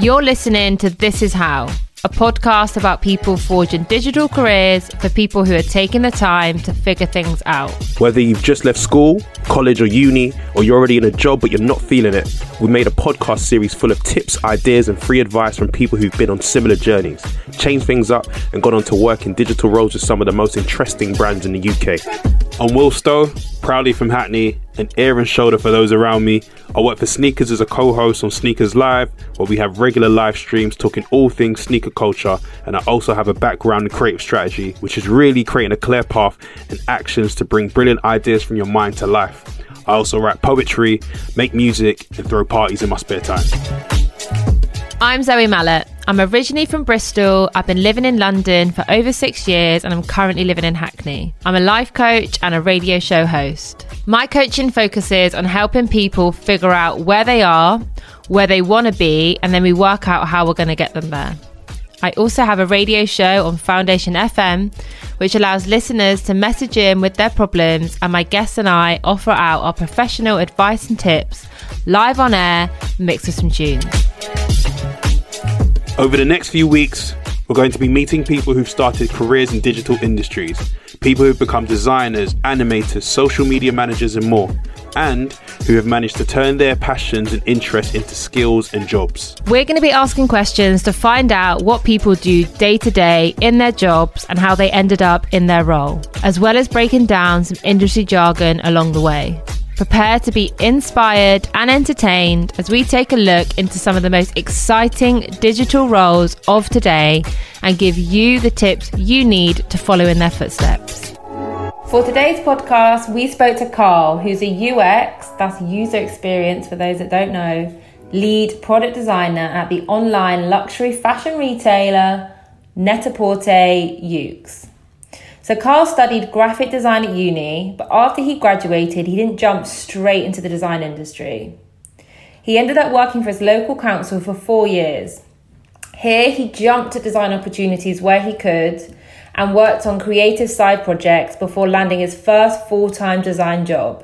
You're listening to This Is How, a podcast about people forging digital careers for people who are taking the time to figure things out. Whether you've just left school, college, or uni, or you're already in a job but you're not feeling it, we made a podcast series full of tips, ideas, and free advice from people who've been on similar journeys, changed things up, and gone on to work in digital roles with some of the most interesting brands in the UK. I'm Will Stowe, proudly from Hackney, an ear and shoulder for those around me. I work for Sneakers as a co host on Sneakers Live, where we have regular live streams talking all things sneaker culture. And I also have a background in creative strategy, which is really creating a clear path and actions to bring brilliant ideas from your mind to life. I also write poetry, make music, and throw parties in my spare time. I'm Zoe Mallet. I'm originally from Bristol. I've been living in London for over six years and I'm currently living in Hackney. I'm a life coach and a radio show host. My coaching focuses on helping people figure out where they are, where they want to be, and then we work out how we're going to get them there. I also have a radio show on Foundation FM, which allows listeners to message in with their problems, and my guests and I offer out our professional advice and tips live on air, mixed with some tunes. Over the next few weeks, we're going to be meeting people who've started careers in digital industries, people who've become designers, animators, social media managers, and more, and who have managed to turn their passions and interests into skills and jobs. We're going to be asking questions to find out what people do day to day in their jobs and how they ended up in their role, as well as breaking down some industry jargon along the way. Prepare to be inspired and entertained as we take a look into some of the most exciting digital roles of today and give you the tips you need to follow in their footsteps. For today's podcast, we spoke to Carl, who's a UX, that's user experience for those that don't know, lead product designer at the online luxury fashion retailer Net-a-Porter Yoox. So Carl studied graphic design at uni, but after he graduated, he didn't jump straight into the design industry. He ended up working for his local council for four years. Here, he jumped at design opportunities where he could and worked on creative side projects before landing his first full time design job.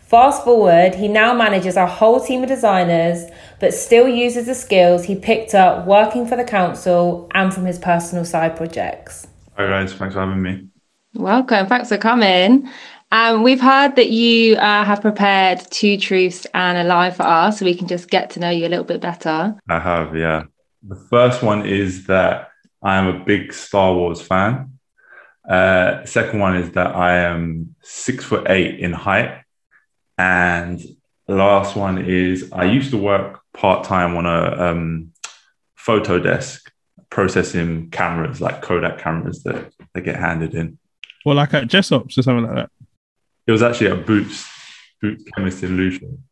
Fast forward, he now manages a whole team of designers, but still uses the skills he picked up working for the council and from his personal side projects. Hi guys, thanks for having me. Welcome, thanks for coming. Um, we've heard that you uh, have prepared two truths and a lie for us, so we can just get to know you a little bit better. I have, yeah. The first one is that I am a big Star Wars fan. Uh, second one is that I am six foot eight in height, and the last one is I used to work part time on a um, photo desk processing cameras like Kodak cameras that they get handed in. Well, like at Jessops or something like that. It was actually at Boots, Boots Chemist in Luton.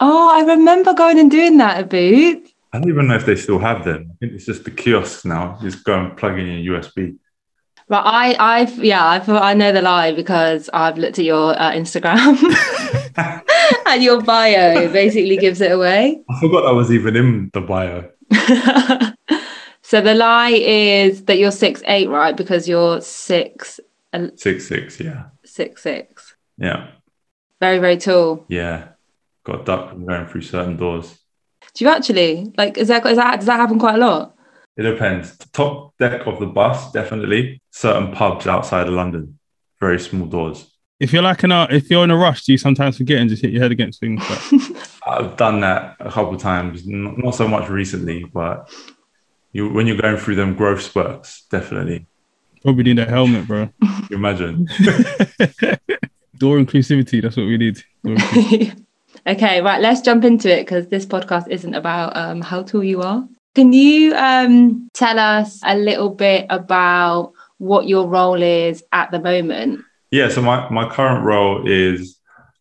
Oh, I remember going and doing that at Boots. I don't even know if they still have them. I think it's just the kiosks now. You Just go and plug in your USB. But I, I've, yeah, I've, I know the lie because I've looked at your uh, Instagram and your bio basically gives it away. I forgot that was even in the bio. So the lie is that you're six eight, right? Because you're six six six, yeah. Six six. Yeah. Very, very tall. Yeah. Got ducked from going through certain doors. Do you actually? Like is that is that does that happen quite a lot? It depends. Top deck of the bus, definitely. Certain pubs outside of London. Very small doors. If you're like in a if you're in a rush, do you sometimes forget and just hit your head against things? I've done that a couple of times. Not, not so much recently, but you when you're going through them growth spurts, definitely. Probably need a helmet, bro. imagine. Door inclusivity, that's what we need. okay, right, let's jump into it because this podcast isn't about um, how tall you are. Can you um, tell us a little bit about what your role is at the moment? Yeah, so my, my current role is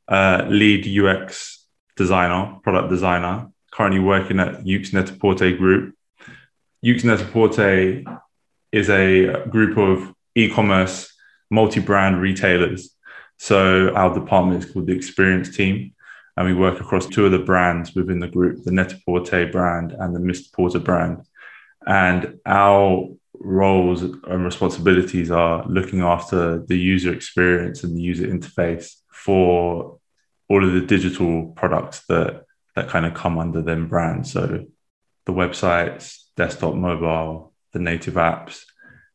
uh, lead UX designer, product designer, currently working at Yoox Net-a-Porter Group, Net-a-Porter is a group of e-commerce multi-brand retailers. So our department is called the Experience Team, and we work across two of the brands within the group, the Net-a-Porter brand and the Mr. Porter brand. And our roles and responsibilities are looking after the user experience and the user interface for all of the digital products that that kind of come under them brands. So the websites, desktop, mobile, the native apps,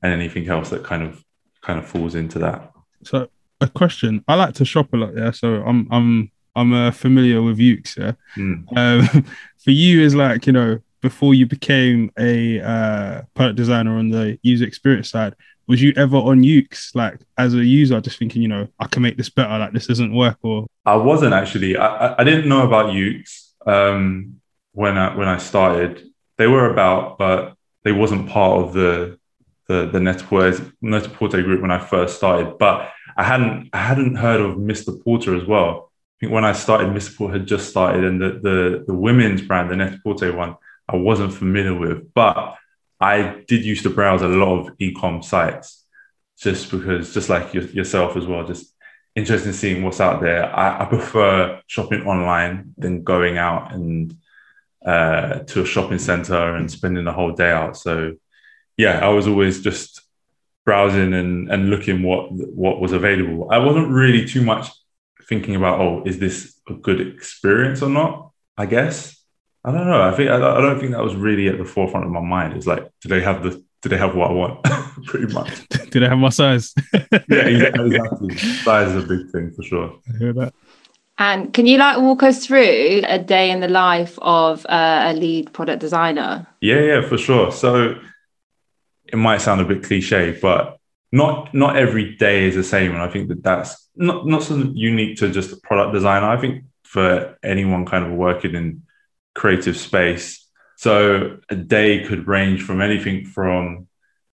and anything else that kind of kind of falls into that. So a question. I like to shop a lot, yeah. So I'm I'm I'm uh, familiar with Yoox, yeah. Mm. Um, for you, is like you know before you became a uh, product designer on the user experience side, was you ever on Yoox like as a user, just thinking, you know, I can make this better, like this doesn't work, or I wasn't actually. I, I, I didn't know about Yoox um, when I when I started. They were about, but they wasn't part of the the the Net-a-Porter Net-a-Porter group when I first started. But I hadn't I hadn't heard of Mr. Porter as well. I think when I started, Mr. Porter had just started, and the the, the women's brand, the Net-a-Porter one, I wasn't familiar with. But I did used to browse a lot of e-com sites, just because, just like your, yourself as well, just interested in seeing what's out there. I, I prefer shopping online than going out and uh, to a shopping center and spending the whole day out. So, yeah, I was always just browsing and, and looking what what was available. I wasn't really too much thinking about, oh, is this a good experience or not? I guess I don't know. I think I, I don't think that was really at the forefront of my mind. It's like, do they have the do they have what I want? Pretty much. do they have my size? yeah, exactly. Size is a big thing for sure. I hear that. And can you like walk us through a day in the life of uh, a lead product designer? Yeah, yeah, for sure. So it might sound a bit cliche, but not not every day is the same, and I think that that's not not so unique to just a product designer. I think for anyone kind of working in creative space, so a day could range from anything from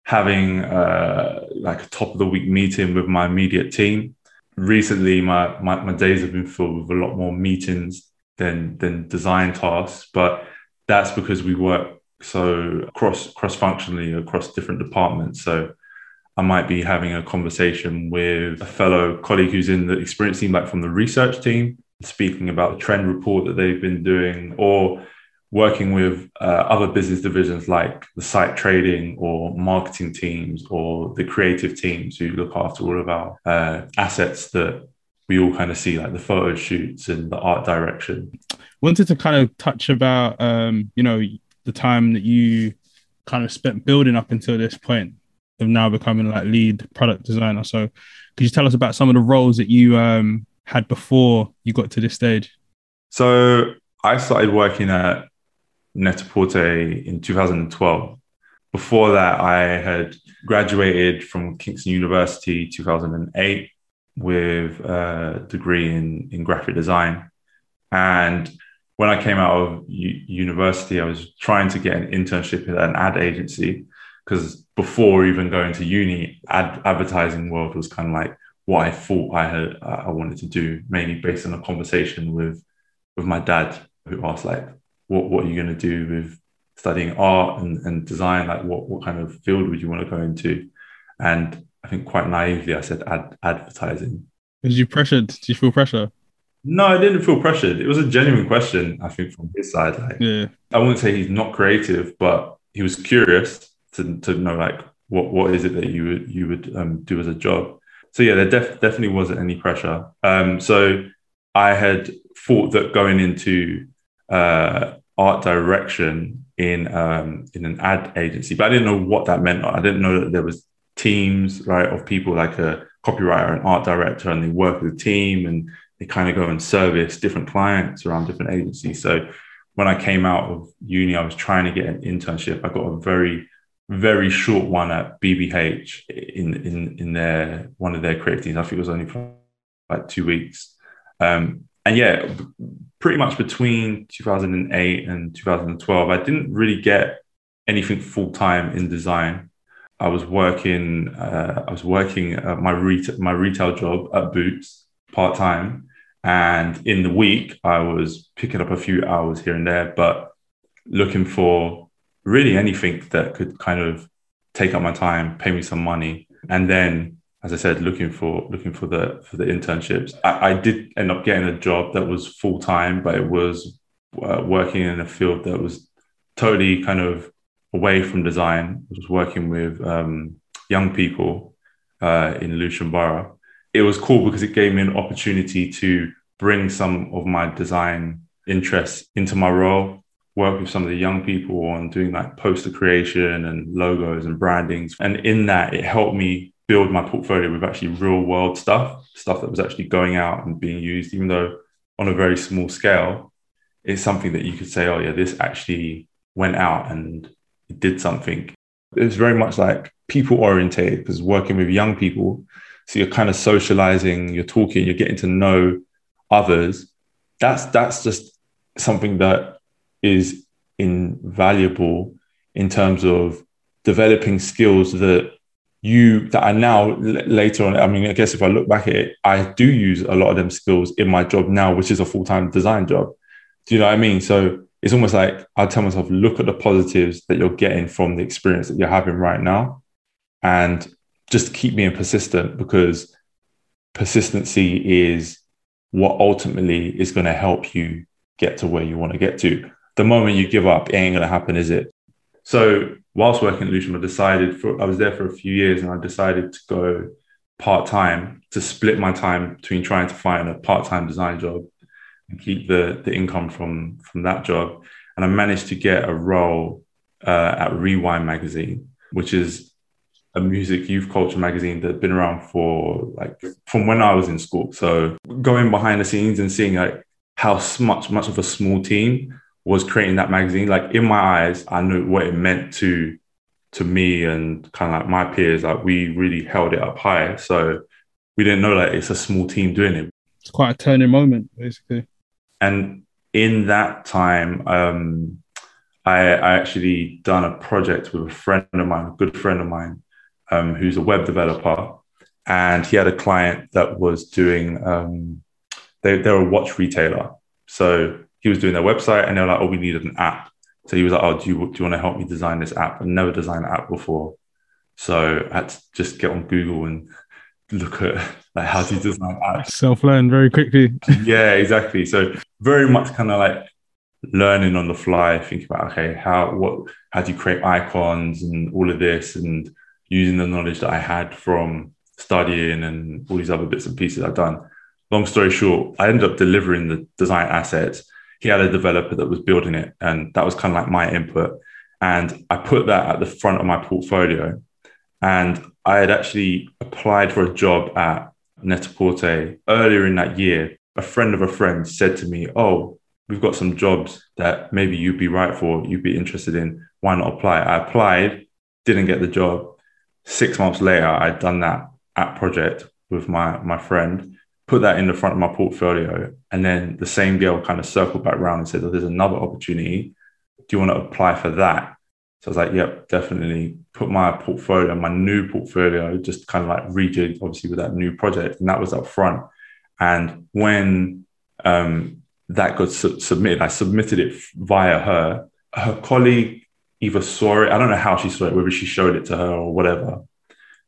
having uh, like a top of the week meeting with my immediate team. Recently, my, my my days have been filled with a lot more meetings than than design tasks, but that's because we work so cross cross functionally across different departments. So I might be having a conversation with a fellow colleague who's in the experience team, like from the research team, speaking about the trend report that they've been doing, or working with uh, other business divisions like the site trading or marketing teams or the creative teams who look after all of our uh, assets that we all kind of see, like the photo shoots and the art direction. Wanted to kind of touch about, um, you know, the time that you kind of spent building up until this point of now becoming like lead product designer. So could you tell us about some of the roles that you um, had before you got to this stage? So I started working at Net-a-Porter in 2012. Before that, I had graduated from Kingston University 2008 with a degree in, in graphic design. And when I came out of u- university, I was trying to get an internship at an ad agency because before even going to uni, ad- advertising world was kind of like what I thought I had I wanted to do, mainly based on a conversation with with my dad, who asked like, "What what are you going to do with studying art and, and design? Like, what what kind of field would you want to go into?" And I think quite naively, I said ad- advertising. Was you pressured? Did you feel pressure? No, I didn't feel pressured. It was a genuine question, I think, from his side. Like, Yeah. I wouldn't say he's not creative, but he was curious to, to know like what what is it that you would you would um, do as a job. So yeah, there def- definitely wasn't any pressure. Um, so I had thought that going into uh, art direction in um, in an ad agency, but I didn't know what that meant. I didn't know that there was teams right of people like a copywriter and art director, and they work with a team and they kind of go and service different clients around different agencies. So when I came out of uni, I was trying to get an internship. I got a very, very short one at BBH in in in their one of their creative teams. I think it was only for like two weeks. Um, and yeah, pretty much between 2008 and 2012, I didn't really get anything full time in design. I was working. Uh, I was working my my retail job at Boots part time, and in the week I was picking up a few hours here and there, but looking for really anything that could kind of take up my time, pay me some money, and then, as I said, looking for looking for the for the internships. I, I did end up getting a job that was full time, but it was uh, working in a field that was totally kind of away from design. I was working with um, young people uh, in Lewisham Borough it was cool because it gave me an opportunity to bring some of my design interests into my role work with some of the young people on doing like poster creation and logos and brandings. And in that, it helped me build my portfolio with actually real world stuff, stuff that was actually going out and being used, even though on a very small scale, it's something that you could say, oh, yeah, this actually went out and it did something. It's very much like people orientated because working with young people. So you're kind of socializing, you're talking, you're getting to know others. That's that's just something that is invaluable in terms of developing skills that you that are now later on. I mean, I guess if I look back at it, I do use a lot of them skills in my job now, which is a full time design job. Do you know what I mean? So it's almost like I tell myself, look at the positives that you're getting from the experience that you're having right now, and just keep being persistent because persistency is what ultimately is going to help you get to where you want to get to. The moment you give up, it ain't going to happen, is it? So whilst working at Lewisham, I decided for I was there for a few years, and I decided to go part time to split my time between trying to find a part time design job and keep the the income from from that job. And I managed to get a role uh, at Rewind magazine, which is a music youth culture magazine that's been around for like from when I was in school. So going behind the scenes and seeing like how much much of a small team was creating that magazine, like in my eyes, I knew what it meant to to me and kind of like my peers. Like we really held it up high. So we didn't know that like, it's a small team doing it. It's quite a turning moment, basically. And in that time, um, I, I actually done a project with a friend of mine, a good friend of mine, um, who's a web developer, and he had a client that was doing. Um, they they're a watch retailer, so he was doing their website, and they were like, "Oh, we needed an app." So he was like, "Oh, do you do you want to help me design this app?" I've never designed an app before, so I had to just get on Google and look at like how do you design apps. Self learn very quickly. yeah, exactly. So very much kind of like learning on the fly, thinking about okay, how what how do you create icons and all of this, and using the knowledge that I had from studying and all these other bits and pieces I've done. Long story short, I ended up delivering the design assets. He had a developer that was building it, and that was kind of like my input. And I put that at the front of my portfolio. And I had actually applied for a job at Net-a-Porter earlier in that year. A friend of a friend said to me, Oh, we've got some jobs that maybe you'd be right for, you'd be interested in. Why not apply? I applied, didn't get the job six months later, I'd done that app project with my my friend, put that in the front of my portfolio, and then the same girl kind of circled back around and said, oh, "There's another opportunity. Do you want to apply for that?" So I was like, "Yep, definitely." Put my portfolio, my new portfolio, just kind of like rejig, obviously with that new project, and that was up front. And when um, that got su- submitted, I submitted it via her. Her colleague either saw it. I don't know how she saw it, whether she showed it to her or whatever.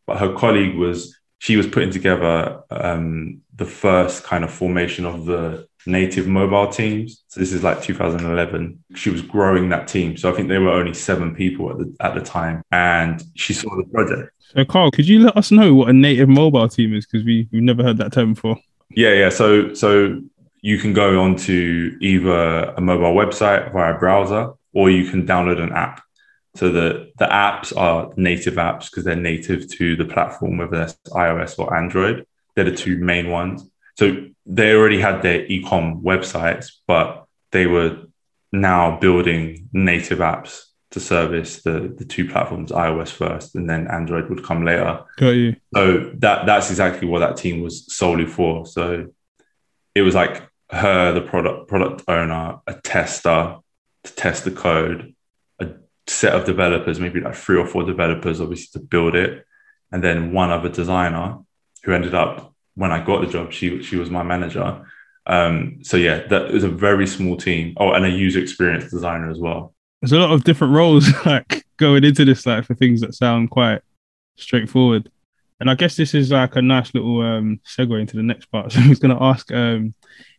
But her colleague was she was putting together um, the first kind of formation of the native mobile teams. So this is like 2011. She was growing that team. So I think there were only seven people at the at the time, and she saw the project. So Carl, could you let us know what a native mobile team is? Because we we've never heard that term before. Yeah, yeah. So so you can go onto either a mobile website via a browser or you can download an app. So the, the apps are native apps because they're native to the platform, whether that's iOS or Android. They're the two main ones. So they already had their ecom websites, but they were now building native apps to service the, the two platforms, iOS first, and then Android would come later. Got you. So that that's exactly what that team was solely for. So it was like her, the product product owner, a tester, to test the code, a set of developers, maybe like three or four developers, obviously to build it, and then one other designer who ended up when I got the job, she she was my manager. Um, so yeah, that was a very small team. Oh, and a user experience designer as well. There's a lot of different roles like going into this, like for things that sound quite straightforward. And I guess this is like a nice little um, segue into the next part. So I was going to ask um,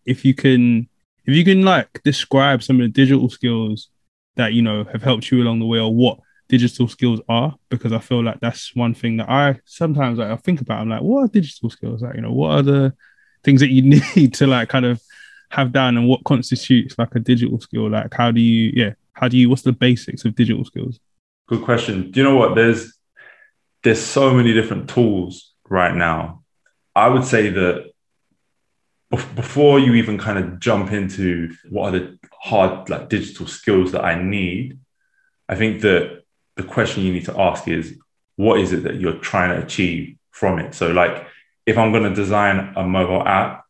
if you can if you can like describe some of the digital skills that you know have helped you along the way or what digital skills are because I feel like that's one thing that I sometimes like I think about I'm like what are digital skills like you know what are the things that you need to like kind of have down and what constitutes like a digital skill like how do you yeah How do you? What's the basics of digital skills? Good question. Do you know what? There's there's so many different tools right now. I would say that before you even kind of jump into what are the hard like digital skills that I need, I think that the question you need to ask is what is it that you're trying to achieve from it? So like if I'm going to design a mobile app,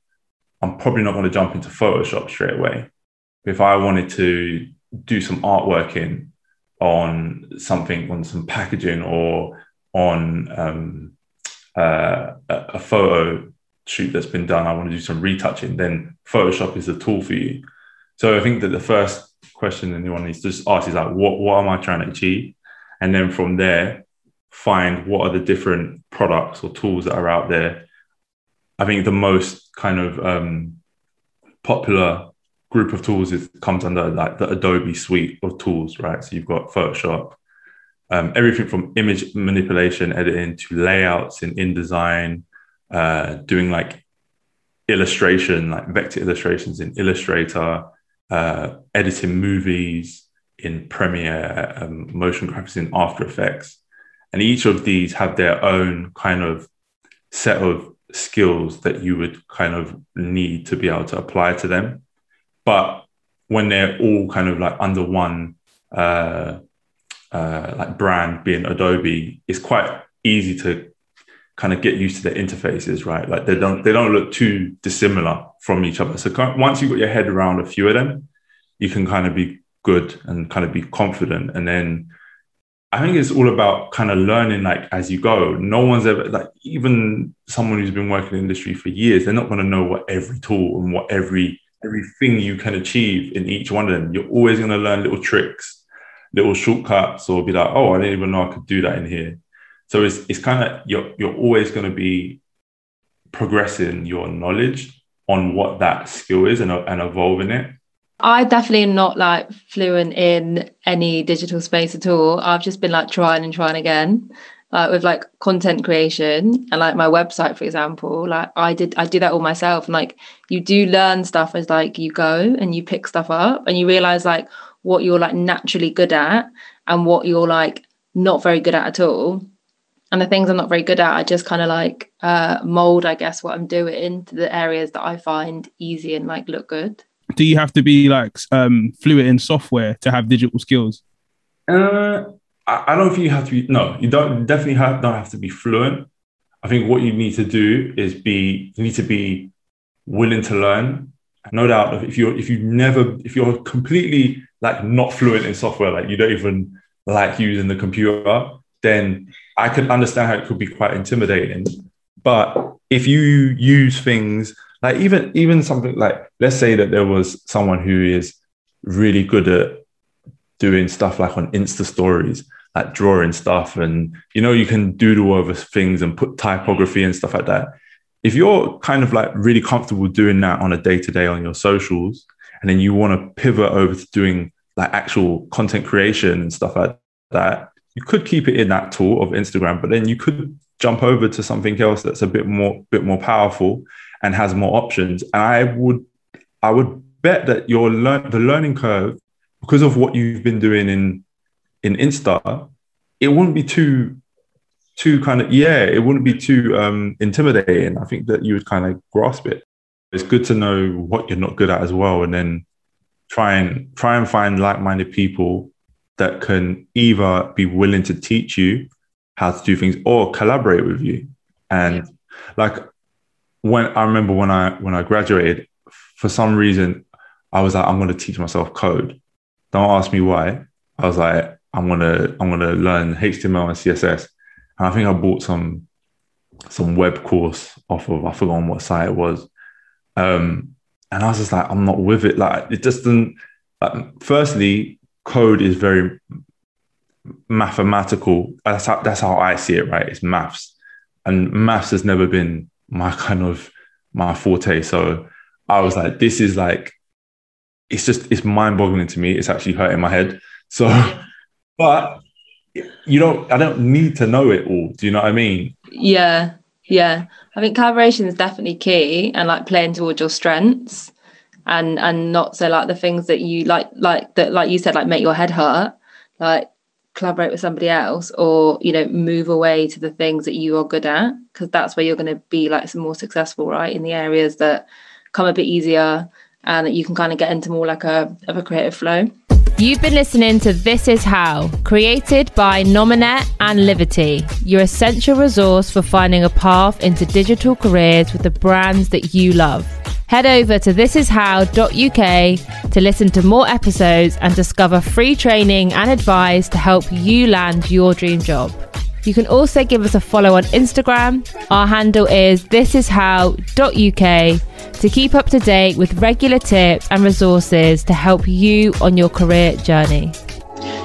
I'm probably not going to jump into Photoshop straight away. If I wanted to do some artwork in on something, on some packaging or on um, uh, a photo shoot that's been done, I want to do some retouching, then Photoshop is the tool for you. So I think that the first question anyone needs to just ask is like, what, what am I trying to achieve? And then from there, find what are the different products or tools that are out there. I think the most kind of um, popular group of tools is comes under like the Adobe suite of tools, right? So you've got Photoshop, um, everything from image manipulation, editing to layouts in InDesign, uh, doing like illustration, like vector illustrations in Illustrator, uh, editing movies in Premiere, um, motion graphics in After Effects. And each of these have their own kind of set of skills that you would kind of need to be able to apply to them. But when they're all kind of like under one uh, uh, like brand being Adobe, it's quite easy to kind of get used to the interfaces, right? Like they don't they don't look too dissimilar from each other. So once you've got your head around a few of them, you can kind of be good and kind of be confident. And then I think it's all about kind of learning like as you go. No one's ever like even someone who's been working in the industry for years, they're not going to know what every tool and what every everything you can achieve in each one of them. You're always going to learn little tricks little shortcuts or be like, oh, I didn't even know I could do that in here. So it's it's kind of you're you're always going to be progressing your knowledge on what that skill is and, and evolving it. I definitely am not like fluent in any digital space at all. I've just been like trying and trying again. Like with like content creation and like my website, for example, like I did I do that all myself. And like you do learn stuff as like you go and you pick stuff up and you realize like what you're like naturally good at and what you're like not very good at at all and the things i'm not very good at i just kind of like uh mold i guess what i'm doing into the areas that i find easy and like look good do you have to be like um fluent in software to have digital skills? Uh i, don't think you have to be no you don't definitely have, don't have to be fluent. I think what you need to do is be you need to be willing to learn. No doubt if you're if you never if you're completely like not fluent in software, like you don't even like using the computer, then I could understand how it could be quite intimidating. But if you use things like even even something like let's say that there was someone who is really good at doing stuff like on Insta stories, like drawing stuff, and you know you can doodle over things and put typography and stuff like that. If you're kind of like really comfortable doing that on a day to day on your socials, and then you want to pivot over to doing like actual content creation and stuff like that, you could keep it in that tool of Instagram, but then you could jump over to something else that's a bit more bit more powerful and has more options. And I would I would bet that your learn the learning curve, because of what you've been doing in in Insta, it wouldn't be too too kind of yeah, it wouldn't be too um, intimidating. I think that you would kind of grasp it it's good to know what you're not good at as well, and then try and try and find like-minded people that can either be willing to teach you how to do things or collaborate with you. And yeah. like when I remember when I when I graduated, for some reason I was like, I'm gonna teach myself code. Don't ask me why. I was like, I'm gonna I'm gonna learn HTML and CSS. And I think I bought some some web course off of I forgot on what site it was. Um, and I was just like, I'm not with it. Like, it just doesn't. Like, firstly, code is very mathematical. That's how that's how I see it. Right? It's maths, and maths has never been my kind of my forte. So I was like, this is like, it's just it's mind boggling to me. It's actually hurting my head. So, but you don't. I don't need to know it all. Do you know what I mean? Yeah. Yeah, I think collaboration is definitely key and like playing towards your strengths. and and not so like the things that you like like that like you said like make your head hurt like collaborate with somebody else or you know move away to the things that you are good at because that's where you're going to be like some more successful right in the areas that come a bit easier and that you can kind of get into more like a of a creative flow You've been listening to This Is How, created by Nominet and Livity, your essential resource for finding a path into digital careers with the brands that you love. Head over to thisishow.uk to listen to more episodes and discover free training and advice to help you land your dream job. You can also give us a follow on Instagram. Our handle is thisishow.uk to keep up to date with regular tips and resources to help you on your career journey.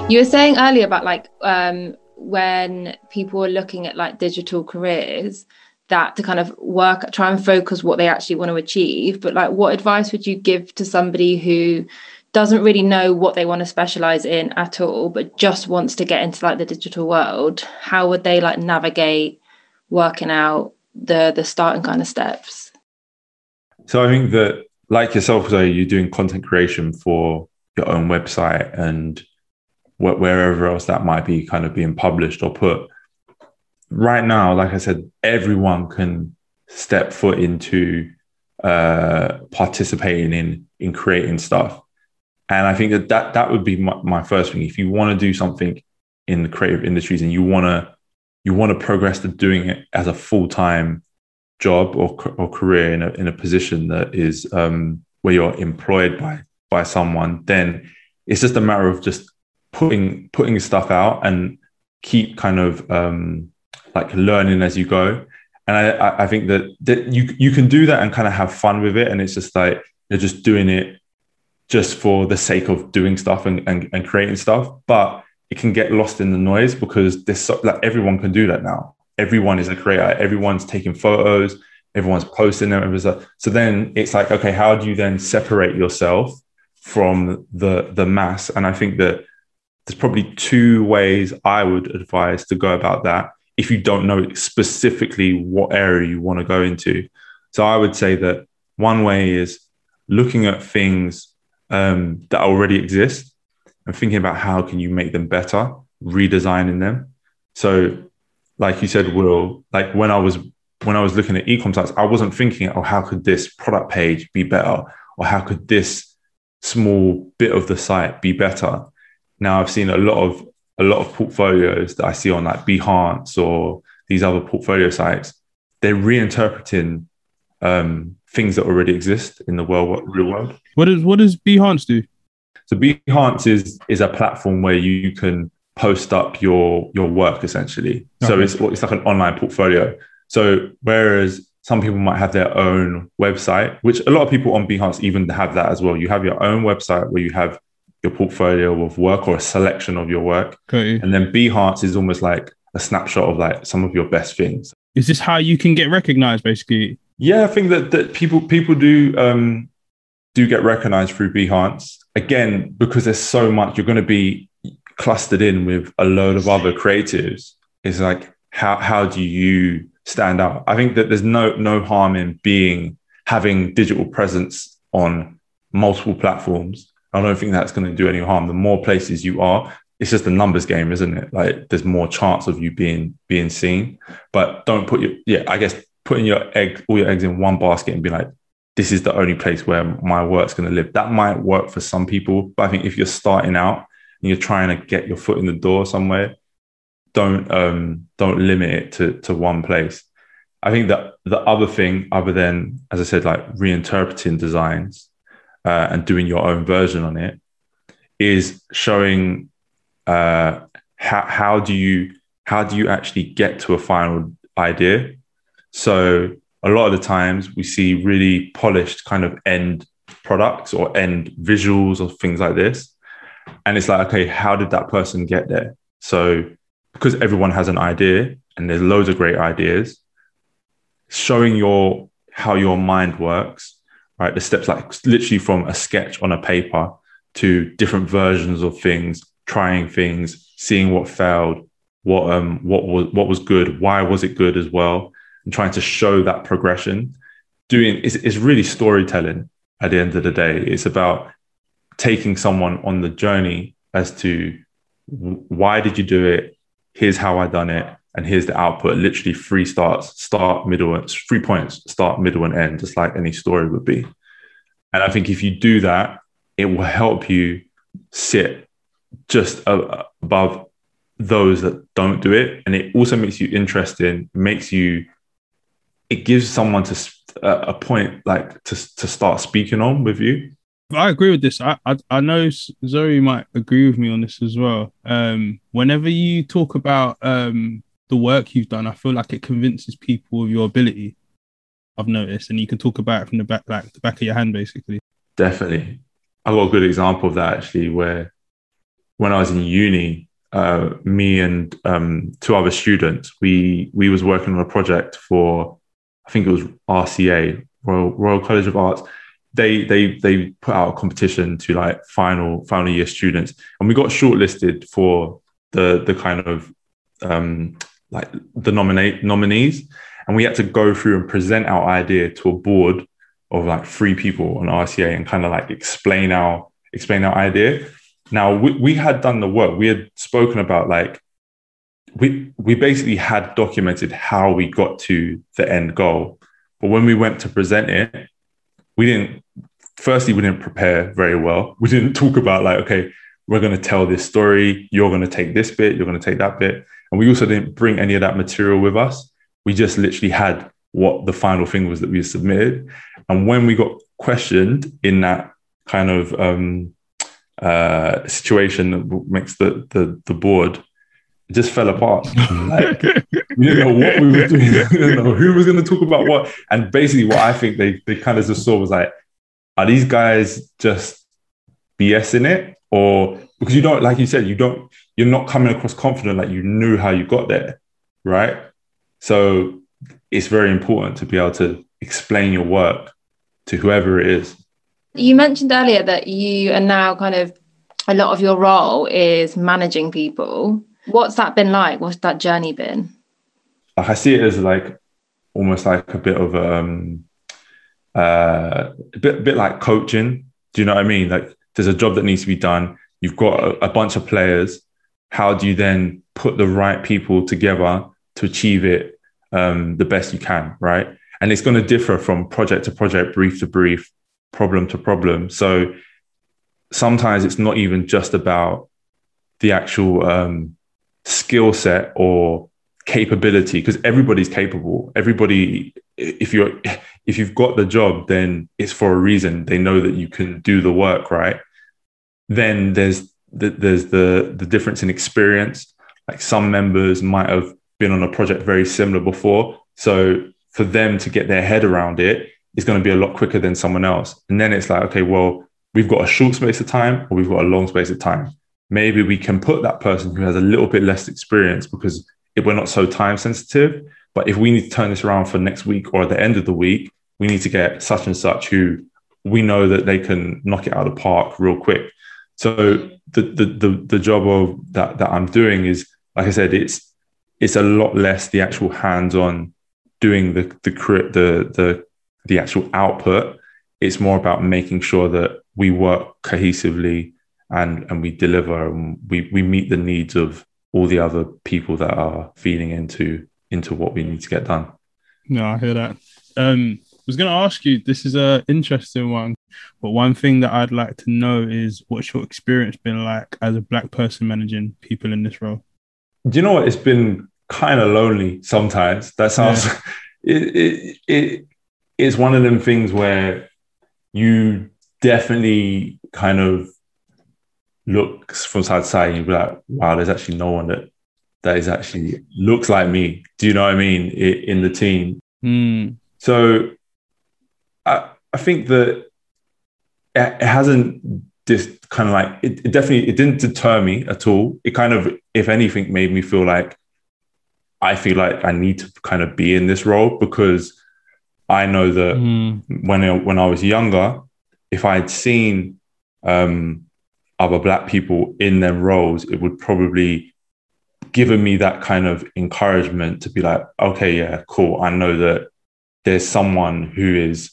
You were saying earlier about like um, when people are looking at like digital careers that to kind of work try and focus what they actually want to achieve. But like what advice would you give to somebody who doesn't really know what they want to specialize in at all but just wants to get into like the digital world? How would they like navigate working out the the starting kind of steps? So i think that like yourself so you're doing content creation for your own website and wherever else that might be kind of being published or put right now like i said everyone can step foot into uh participating in in creating stuff and I think that that, that would be my, my first thing. If you want to do something in the creative industries and you want to you want to progress to doing it as a full time job or, or career in a, in a position that is um, where you're employed by by someone, then it's just a matter of just putting putting stuff out and keep kind of um, like learning as you go. And I, I think that, that you you can do that and kind of have fun with it. And it's just like you're just doing it just for the sake of doing stuff and, and, and creating stuff. But it can get lost in the noise because this like everyone can do that now. Everyone is a creator. Everyone's taking photos. Everyone's posting them. So then it's like, okay, how do you then separate yourself from the the mass? And I think that there's probably two ways I would advise to go about that if you don't know specifically what area you want to go into. So I would say that one way is looking at things um, that already exist and thinking about how can you make them better, redesigning them. So, like you said, Will, like when I was when I was looking at ecom sites, I wasn't thinking, oh, how could this product page be better, or how could this small bit of the site be better. Now I've seen a lot of a lot of portfolios that I see on like Behance or these other portfolio sites. They're reinterpreting um, things that already exist in the world, real world. What does what does Behance do? So Behance is is a platform where you can post up your your work essentially. Okay. So it's it's like an online portfolio. So whereas some people might have their own website, which a lot of people on Behance even have that as well. You have your own website where you have your portfolio of work or a selection of your work. Okay. And then Behance is almost like a snapshot of like some of your best things. Is this how you can get recognized basically? Yeah, I think that that people people do um, do get recognized through Behance again because there's so much. You're going to be clustered in with a load of other creatives. It's like how how do you stand out? I think that there's no no harm in being having digital presence on multiple platforms. I don't think that's going to do any harm. The more places you are, it's just a numbers game, isn't it? Like there's more chance of you being being seen. But don't put your yeah, I guess putting your egg, all your eggs in one basket and be like, this is the only place where my work's going to live. That might work for some people, but I think if you're starting out and you're trying to get your foot in the door somewhere, don't um, don't limit it to to one place. I think that the other thing, other than as I said, like reinterpreting designs uh, and doing your own version on it, is showing uh, how how do you how do you actually get to a final idea so a lot of the times we see really polished kind of end products or end visuals or things like this. And it's like, okay, how did that person get there? So because everyone has an idea and there's loads of great ideas, showing your how your mind works, right? The steps like literally from a sketch on a paper to different versions of things, trying things, seeing what failed, what um what was what was good, why was it good as well, and trying to show that progression doing is, is really storytelling at the end of the day. It's about taking someone on the journey as to why did you do it? Here's how I done it. And here's the output. Literally three starts, start, middle, and three points, start, middle, and end, just like any story would be. And I think if you do that, it will help you sit just above those that don't do it. And it also makes you interesting, makes you, it gives someone to a point like to, to start speaking on with you I agree with this. I, I, I know Zoe might agree with me on this as well. Um, whenever you talk about um the work you've done, I feel like it convinces people of your ability. I've noticed, and you can talk about it from the back, like the back of your hand, basically. Definitely, I got a good example of that actually, where when I was in uni, uh, me and um, two other students, we we was working on a project for, I think it was RCA, Royal Royal College of Arts they they they put out a competition to like final final year students, and we got shortlisted for the the kind of um, like the nominate nominees, and we had to go through and present our idea to a board of like three people on RCA and kind of like explain our explain our idea. Now we, we had done the work. We had spoken about like we we basically had documented how we got to the end goal. But when we went to present it, we didn't firstly we didn't prepare very well we didn't talk about like okay we're going to tell this story you're going to take this bit you're going to take that bit and we also didn't bring any of that material with us we just literally had what the final thing was that we submitted and when we got questioned in that kind of um, uh, situation that makes the, the the board it just fell apart. like, we didn't know what we were doing. we didn't know who was going to talk about what. And basically, what I think they they kind of just saw was like, are these guys just BSing it? Or because you don't, like you said, you don't, you're not coming across confident like you knew how you got there, right? So it's very important to be able to explain your work to whoever it is. You mentioned earlier that you are now kind of a lot of your role is managing people. What's that been like? What's that journey been? Like I see it as like almost like a bit of um uh, a bit, a bit like coaching. Do you know what I mean? Like there's a job that needs to be done. You've got a, a bunch of players. How do you then put the right people together to achieve it um, the best you can, right? And it's going to differ from project to project, brief to brief, problem to problem. So sometimes it's not even just about the actual um, skill set or capability because everybody's capable everybody if you're if you've got the job then it's for a reason they know that you can do the work right then there's the, there's the the difference in experience like some members might have been on a project very similar before so for them to get their head around it is going to be a lot quicker than someone else and then it's like okay well we've got a short space of time or we've got a long space of time maybe we can put that person who has a little bit less experience because if we're not so time sensitive. But if we need to turn this around for next week or at the end of the week, we need to get such and such who we know that they can knock it out of the park real quick. So the the the, the job of that that I'm doing is, like I said, it's it's a lot less the actual hands-on doing the the the the the actual output. It's more about making sure that we work cohesively and and we deliver and we we meet the needs of all the other people that are feeding into into what we need to get done. No, I hear that. Um, I was going to ask you. This is a interesting one, but one thing that I'd like to know is what's your experience been like as a black person managing people in this role? Do you know what? It's been kind of lonely sometimes. That sounds. Yeah. it, it it is one of them things where you definitely kind of looks from side to side and you'd be like, wow, there's actually no one that that is actually looks like me. Do you know what I mean? in the team. Mm. So I I think that it, hasn't just kind of like it, it definitely it didn't deter me at all. It kind of, if anything, made me feel like I feel like I need to kind of be in this role because I know that mm. when I, when I was younger, if I had seen um, other black people in their roles, it would probably given me that kind of encouragement to be like, okay, yeah, cool. I know that there's someone who is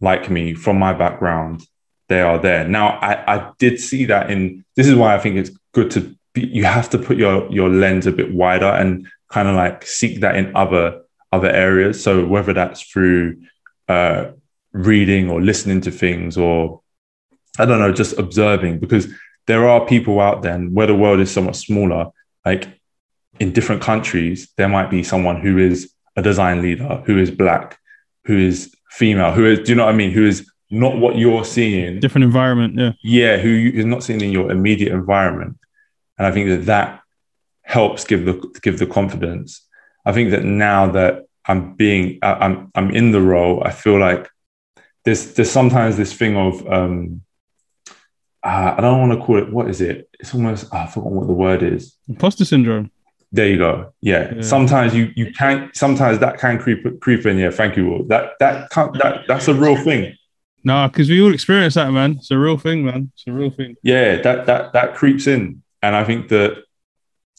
like me from my background, they are there. Now, I, I did see that in this is why I think it's good to be, you have to put your your lens a bit wider and kind of like seek that in other other areas. So whether that's through uh, reading or listening to things or I don't know, just observing because there are people out there and where the world is somewhat smaller, like in different countries, there might be someone who is a design leader, who is black, who is female, who is, do you know what I mean? Who is not what you're seeing. Different environment, yeah. Yeah, who is not seeing in your immediate environment. And I think that that helps give the give the confidence. I think that now that I'm being I'm I'm in the role, I feel like there's there's sometimes this thing of um uh, I don't want to call it what is it? It's almost oh, I forgot what the word is. Imposter syndrome. There you go. Yeah. yeah. Sometimes you you can't. Sometimes that can creep creep in. Yeah. Thank you. Will. That that can't, that that's a real thing. Nah, because we all experience that, man. It's a real thing, man. It's a real thing. Yeah. That that that creeps in, and I think that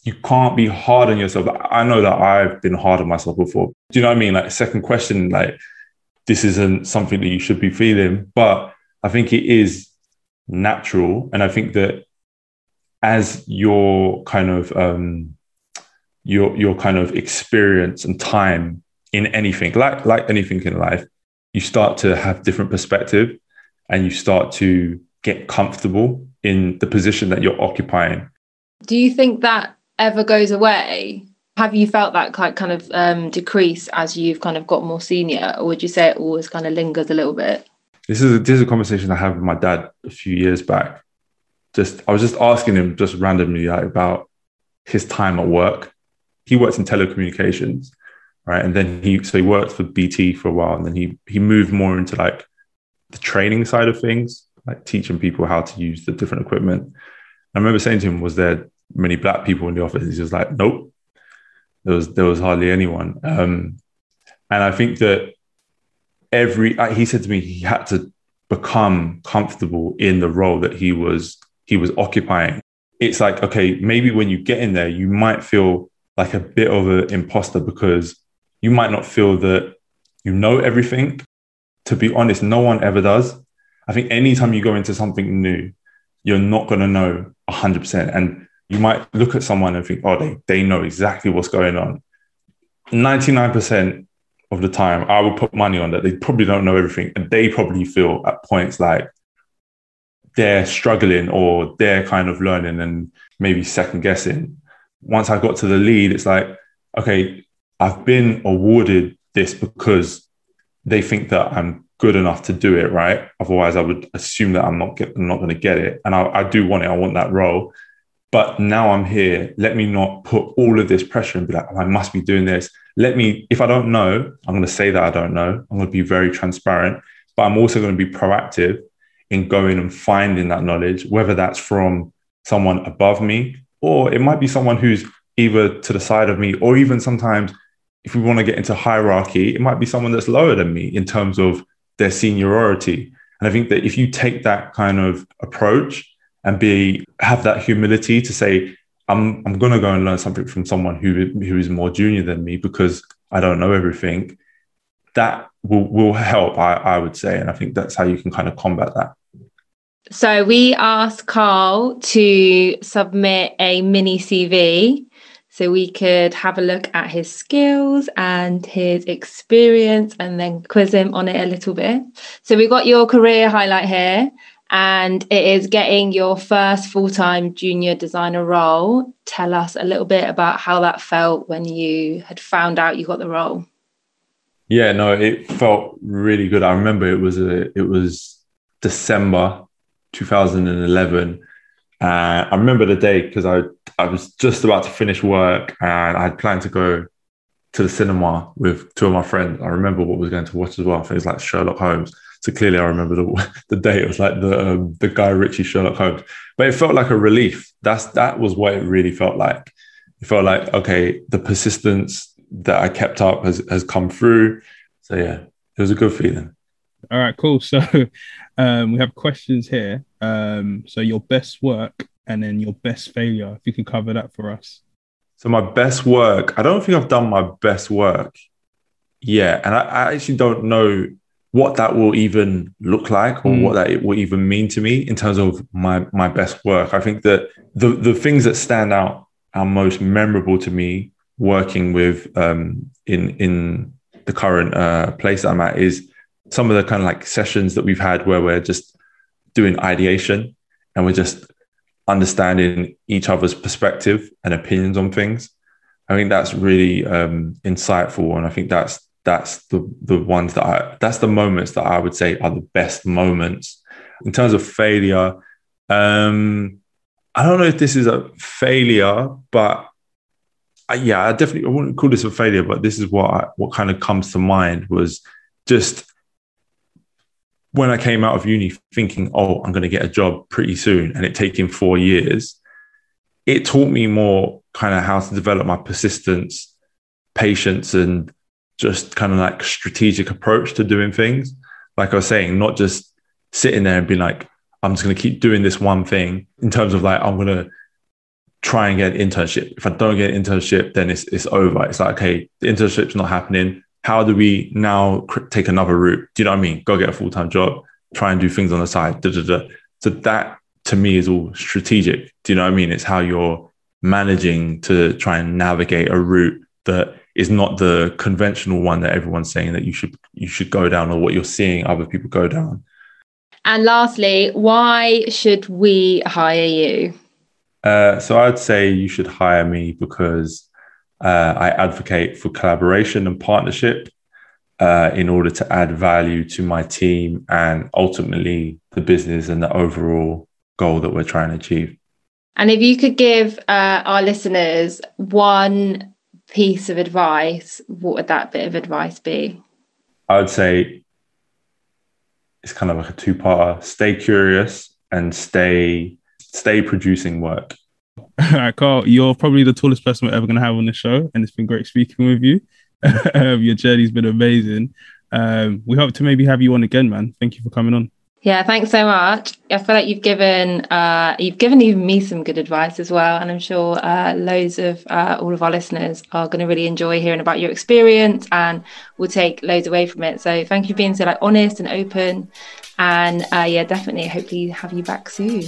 you can't be hard on yourself. I know that I've been hard on myself before. Do you know what I mean? Like second question, like this isn't something that you should be feeling, but I think it is natural, and I think that as your kind of um, your your kind of experience and time in anything, like like anything in life, you start to have different perspective, and you start to get comfortable in the position that you're occupying. Do you think that ever goes away? Have you felt that kind of um, decrease as you've kind of got more senior, or would you say it always kind of lingers a little bit? This is a, this is a conversation I had with my dad a few years back. Just I was just asking him just randomly like, about his time at work he works in telecommunications, right? And then he so he worked for BT for a while, and then he he moved more into like the training side of things, like teaching people how to use the different equipment. I remember saying to him, "Was there many black people in the office?" He's just like, "Nope." There was there was hardly anyone, um, and I think that every he said to me he had to become comfortable in the role that he was he was occupying. It's like okay, maybe when you get in there, you might feel like a bit of an imposter because you might not feel that you know everything. To be honest, no one ever does. I think anytime you go into something new, you're not going to know 100%. And you might look at someone and think, oh, they, they know exactly what's going on. 99% of the time, I will put money on that. They probably don't know everything. And they probably feel at points like they're struggling or they're kind of learning and maybe second guessing once I got to the lead, it's like, okay, I've been awarded this because they think that I'm good enough to do it, right? Otherwise, I would assume that I'm not get, I'm not going to get it, and I, I do want it. I want that role, but now I'm here. Let me not put all of this pressure and be like, oh, I must be doing this. Let me, if I don't know, I'm going to say that I don't know. I'm going to be very transparent, but I'm also going to be proactive in going and finding that knowledge, whether that's from someone above me or it might be someone who's either to the side of me, or even sometimes if we want to get into hierarchy, it might be someone that's lower than me in terms of their seniority. And I think that if you take that kind of approach and be have that humility to say, I'm I'm gonna go and learn something from someone who who is more junior than me because I don't know everything, that will will help, I, I would say. And I think that's how you can kind of combat that. So we asked Carl to submit a mini CV so we could have a look at his skills and his experience and then quiz him on it a little bit. So we got your career highlight here and it is getting your first full-time junior designer role. Tell us a little bit about how that felt when you had found out you got the role. Yeah, no, it felt really good. I remember it was a it was December 2011. Uh, I remember the day because I I was just about to finish work and I had planned to go to the cinema with two of my friends. I remember what we was going to watch as well. Things like Sherlock Holmes. So clearly, I remember the the day. It was like the um, the Guy Ritchie Sherlock Holmes. But it felt like a relief. That's that was what it really felt like. It felt like okay, the persistence that I kept up has has come through. So yeah, it was a good feeling. All right, cool. So um, we have questions here. Um, so your best work and then your best failure. If you can cover that for us. So my best work. I don't think I've done my best work yet, and I, I actually don't know what that will even look like or Mm. what that it will even mean to me in terms of my my best work. I think that the the things that stand out are most memorable to me working with um, in in the current uh, place that I'm at is some of the kind of like sessions that we've had where we're just doing ideation and we're just understanding each other's perspective and opinions on things. I think that's really um, insightful, and I think that's that's the the ones that I that's the moments that I would say are the best moments in terms of failure. Um, I don't know if this is a failure, but I, yeah, I definitely I wouldn't call this a failure, but this is what I, what kind of comes to mind was just when I came out of uni thinking, oh, I'm going to get a job pretty soon, and it taking four years. It taught me more kind of how to develop my persistence, patience, and just kind of like strategic approach to doing things. Like I was saying, not just sitting there and being like, I'm just going to keep doing this one thing in terms of like, I'm going to try and get an internship. If I don't get an internship, then it's, it's over. It's like, okay, the internship's not happening. How do we now take another route? Do you know what I mean? Go get a full time job, try and do things on the side. Da, da, da. So that to me is all strategic. Do you know what I mean? It's how you're managing to try and navigate a route that is not the conventional one that everyone's saying that you should you should go down or what you're seeing other people go down. And lastly, why should we hire you? Uh, so I'd say you should hire me because uh, I advocate for collaboration and partnership uh, in order to add value to my team and ultimately the business and the overall goal that we're trying to achieve. And if you could give uh, our listeners one piece of advice, what would that bit of advice be? I would say it's kind of like a two-parter: stay curious and stay stay producing work. All right, Carl, you're probably the tallest person we're ever going to have on the show, and it's been great speaking with you. um, your journey's been amazing. Um, we hope to maybe have you on again, man. Thank you for coming on. Yeah, thanks so much. I feel like you've given uh, you've given even me some good advice as well, and I'm sure uh, loads of uh, all of our listeners are going to really enjoy hearing about your experience, and will take loads away from it. So thank you for being so like honest and open, and uh, yeah, definitely hopefully have you back soon.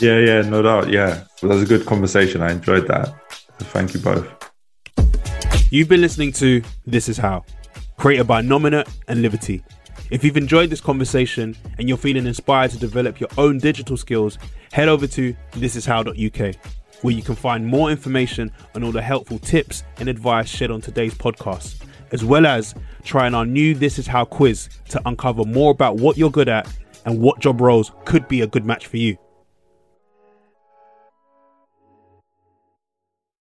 Yeah, yeah, no doubt. Yeah, well, that was a good conversation. I enjoyed that. Thank you both. You've been listening to This Is How, created by Nominet and Liberty. If you've enjoyed this conversation and you're feeling inspired to develop your own digital skills, head over to thisishow.uk, where you can find more information on all the helpful tips and advice shared on today's podcast, as well as trying our new This Is How quiz to uncover more about what you're good at and what job roles could be a good match for you.